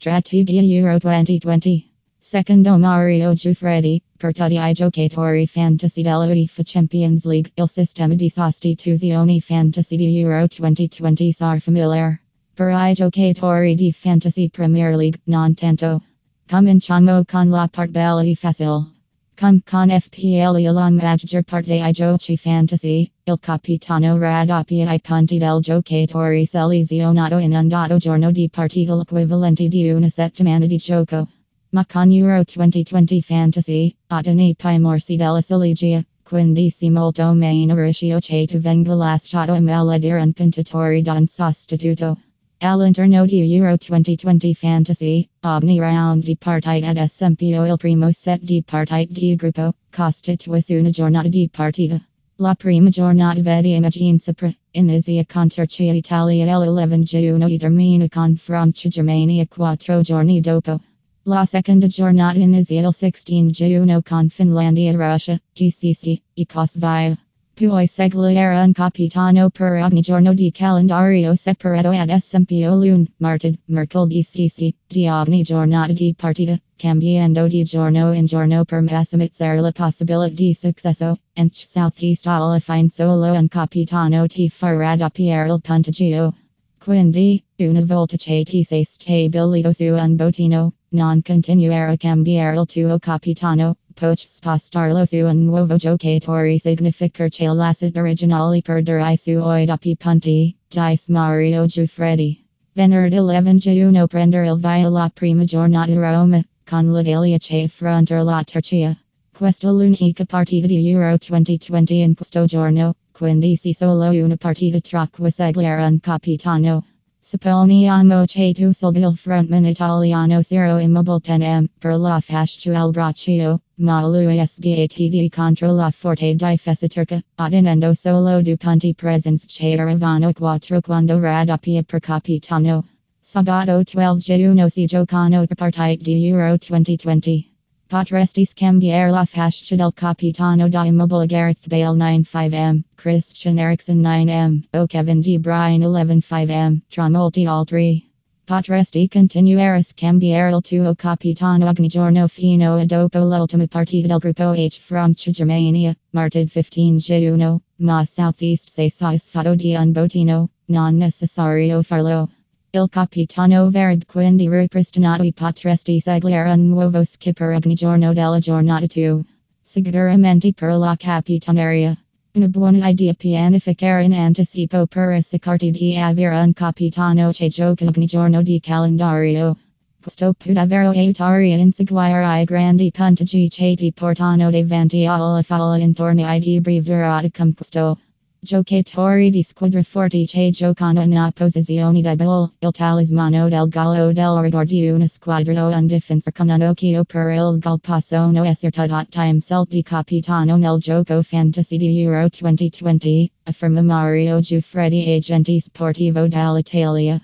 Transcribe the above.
Strategia Euro 2020. Secondo Mario Giuffredi, per tutti i giocatori fantasy della UEFA Champions League, il sistema di sostituzione fantasy di Euro 2020 sar familiar. Per i giocatori di fantasy Premier League, non tanto. Cominciamo con la part bella facile. Come con FPL la maggior parte i giochi fantasy, il capitano raddoppia i punti del giocatore selezionato in un dato giorno di partita l'equivalente di una settimana di gioco. Ma con Euro 2020 Fantasy, ottieni pi morsi della selegia, quindi si molto meno riuscite venga lasciato a maledire un puntatore don sostituto. All'interno di Euro 2020 Fantasy, ogni round di partita ad esempio il primo set di partite di gruppo, costituisce una giornata di partita. La prima giornata vede immagine sopra, inizia con Turchia Italia l'11 giugno e termina con Francia Germania quattro giorni dopo. La seconda giornata inizia il 16 giugno con Finlandia Russia, GCC, e Kosovo. Poi segue un capitano per ogni giorno di calendario separato ad esempio lun, martedì, mercoledì cc, di ogni giornata di partita, cambiando di giorno in giorno per massimizzare la possibilità di successo, ench southeast alla fine solo un capitano ti farà doppiare il punteggio. Quindi, una volta che ti sei stabilito su un bottino, non continuare a cambiare il tuo capitano, poch spostarlo su un nuovo giocatore significa che l'asset originale perderai suoi doppi punti, dice Mario Giuffredi. Venerdì 11 giugno prendere il via la prima giornata Roma, con l'Italia che affronta la Turchia. Questa l'unica partita di Euro 2020 in questo giorno, quindi si solo una partita tra cui seguire un capitano. Supponiamo che tu soldi il frontman italiano Ciro Immobile 10m per la fascia al braccio, ma lui sbatd contro la forte difesa turca, ottenendo solo due punti presence che arrivano quattro quando raddoppia per capitano. Sabato 12 giugno si giocano partite di Euro 2020. Potresti scambiare la fascia del capitano da Immobile Gareth Bale 9-5m, Christian Eriksen 9m, o Kevin De Bruyne 11-5m, tra molti altri. Potresti continuare a scambiare il tuo capitano ogni giorno fino a dopo l'ultima partita del gruppo H Francia Germania, martedì 15 giugno, ma Southeast sei soddisfatto di un bottino, non necessario farlo. Il capitano verrebbe quindi ripristinato e potresti seguire un nuovo skipper ogni giorno della giornata 2. Sicuramente per la capitaneria. Una buona idea pianificare in anticipo per assicurarti di avere un capitano che gioca ogni giorno di calendario. Questo può davvero aiutare a inseguire i grandi punteggi che ti portano davanti alla folla intorno ai di brevierata come questo. Giocatori di squadra forti che giocano in opposizione debole, il talismano del gallo del rigor di una squadra o un difensor con un occhio per il gol possono essere tutti times di capitano nel gioco fantasy di Euro 2020, afferma Mario Giuffredi agente sportivo dall'Italia.